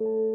you